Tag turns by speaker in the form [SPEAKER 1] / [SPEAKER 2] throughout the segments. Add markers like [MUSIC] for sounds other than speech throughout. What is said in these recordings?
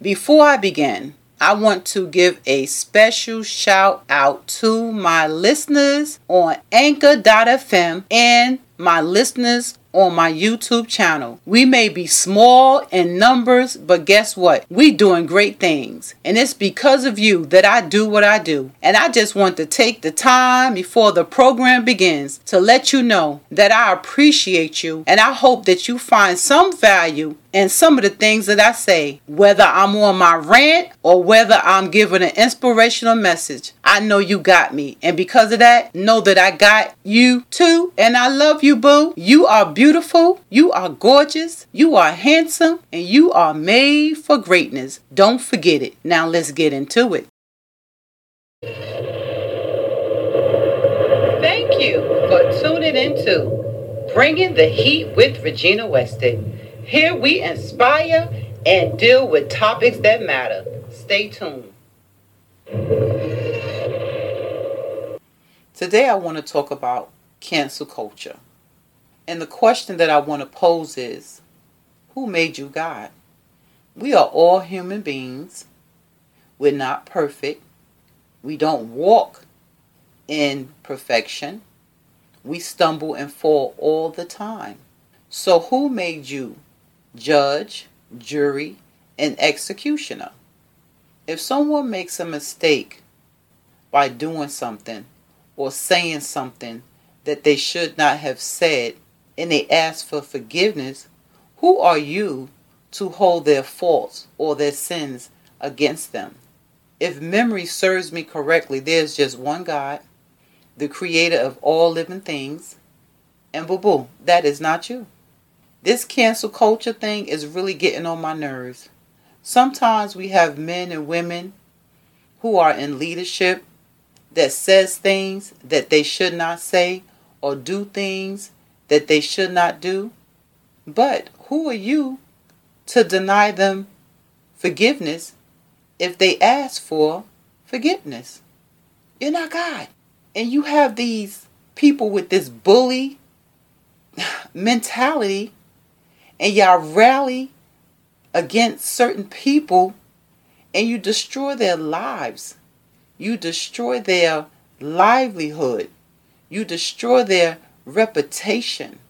[SPEAKER 1] Before I begin, I want to give a special shout out to my listeners on Anchor.fm and my listeners on my YouTube channel. We may be small in numbers, but guess what? We doing great things. And it's because of you that I do what I do. And I just want to take the time before the program begins to let you know that I appreciate you and I hope that you find some value in some of the things that I say, whether I'm on my rant or whether I'm giving an inspirational message. I know you got me. And because of that, know that I got you too. And I love you, boo. You are beautiful. You are gorgeous. You are handsome. And you are made for greatness. Don't forget it. Now let's get into it. Thank you for tuning into Bringing the Heat with Regina Weston. Here we inspire and deal with topics that matter. Stay tuned. Today, I want to talk about cancel culture. And the question that I want to pose is Who made you God? We are all human beings. We're not perfect. We don't walk in perfection. We stumble and fall all the time. So, who made you judge, jury, and executioner? If someone makes a mistake by doing something, or saying something that they should not have said and they ask for forgiveness, who are you to hold their faults or their sins against them? If memory serves me correctly, there's just one God, the creator of all living things, and boo boo, that is not you. This cancel culture thing is really getting on my nerves. Sometimes we have men and women who are in leadership that says things that they should not say or do things that they should not do. But who are you to deny them forgiveness if they ask for forgiveness? You're not God. And you have these people with this bully [SIGHS] mentality, and y'all rally against certain people and you destroy their lives you destroy their livelihood. You destroy their reputation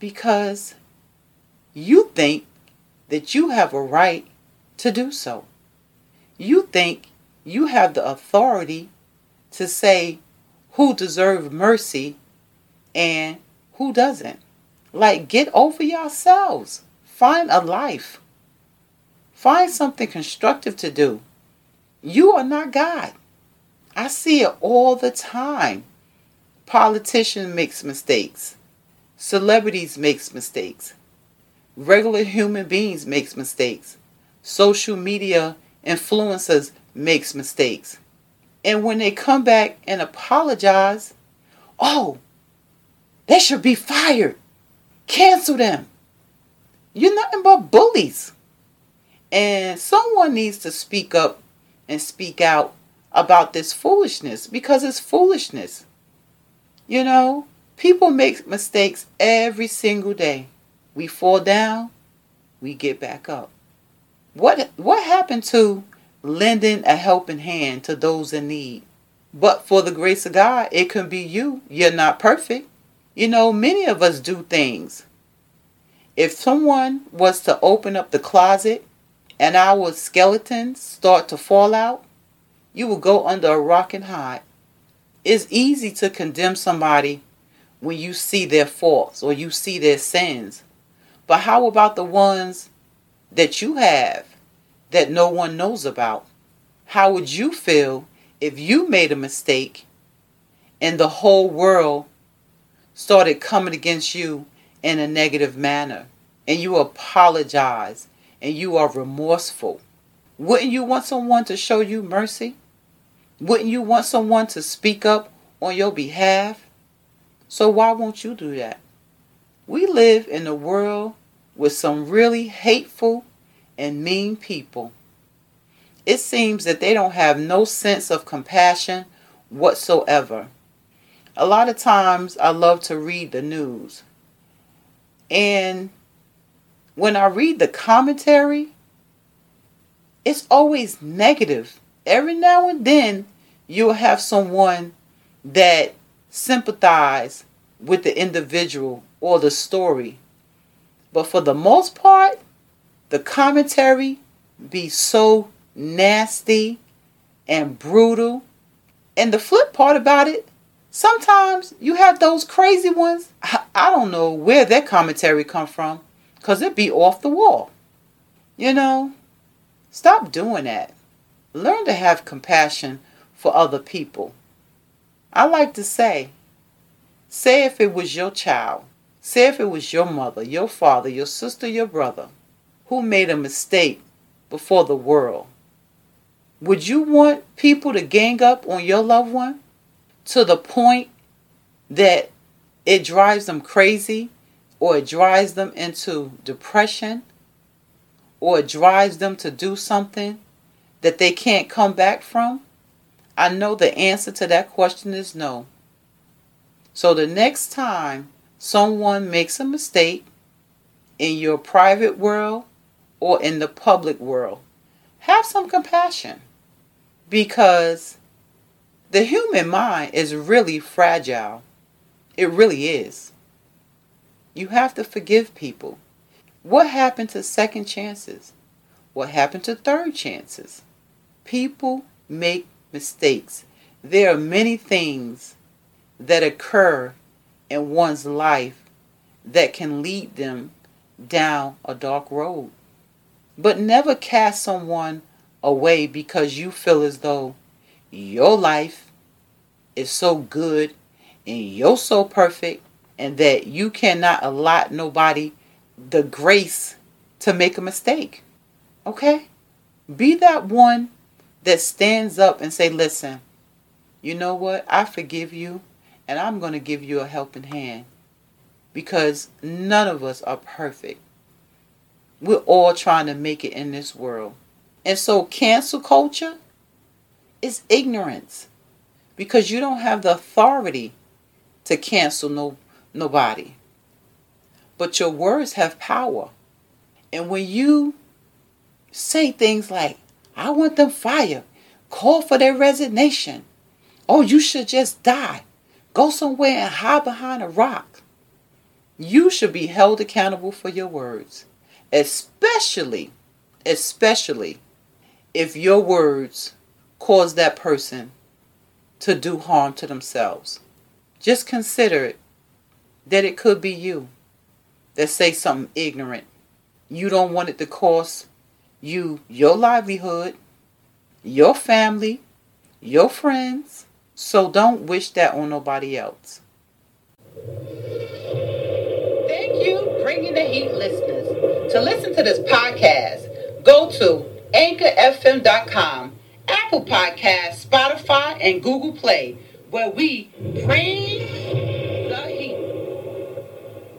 [SPEAKER 1] because you think that you have a right to do so. You think you have the authority to say who deserves mercy and who doesn't. Like, get over yourselves. Find a life. Find something constructive to do. You are not God. I see it all the time. Politicians makes mistakes. Celebrities makes mistakes. Regular human beings makes mistakes. Social media influencers makes mistakes. And when they come back and apologize, oh, they should be fired. Cancel them. You're nothing but bullies. And someone needs to speak up and speak out about this foolishness because it's foolishness. You know, people make mistakes every single day. We fall down, we get back up. What what happened to lending a helping hand to those in need? But for the grace of God, it can be you. You're not perfect. You know, many of us do things. If someone was to open up the closet and our skeletons start to fall out, you will go under a rock and hide. It's easy to condemn somebody when you see their faults or you see their sins. But how about the ones that you have that no one knows about? How would you feel if you made a mistake and the whole world started coming against you in a negative manner and you apologize and you are remorseful? Wouldn't you want someone to show you mercy? Wouldn't you want someone to speak up on your behalf? So why won't you do that? We live in a world with some really hateful and mean people. It seems that they don't have no sense of compassion whatsoever. A lot of times I love to read the news. And when I read the commentary, it's always negative. Every now and then, you'll have someone that sympathize with the individual or the story. But for the most part, the commentary be so nasty and brutal. And the flip part about it, sometimes you have those crazy ones. I don't know where their commentary come from because it be off the wall. You know, stop doing that. Learn to have compassion for other people. I like to say, say if it was your child, say if it was your mother, your father, your sister, your brother, who made a mistake before the world. Would you want people to gang up on your loved one to the point that it drives them crazy or it drives them into depression or it drives them to do something that they can't come back from? I know the answer to that question is no. So the next time someone makes a mistake in your private world or in the public world, have some compassion because the human mind is really fragile. It really is. You have to forgive people. What happened to second chances? What happened to third chances? People make mistakes. There are many things that occur in one's life that can lead them down a dark road. But never cast someone away because you feel as though your life is so good and you're so perfect and that you cannot allot nobody the grace to make a mistake. Okay? Be that one that stands up and say, listen, you know what? I forgive you and I'm going to give you a helping hand because none of us are perfect. We're all trying to make it in this world. And so cancel culture is ignorance because you don't have the authority to cancel no nobody. But your words have power. And when you say things like, I want them fired, call for their resignation, oh, you should just die, go somewhere and hide behind a rock, you should be held accountable for your words. Especially, especially if your words cause that person to do harm to themselves. Just consider it that it could be you that say something ignorant. You don't want it to cost you your livelihood, your family, your friends. So don't wish that on nobody else. Thank you, Bringing the Heat listeners. To listen to this podcast, go to anchorfm.com, Apple Podcasts, Spotify, and Google Play, where we bring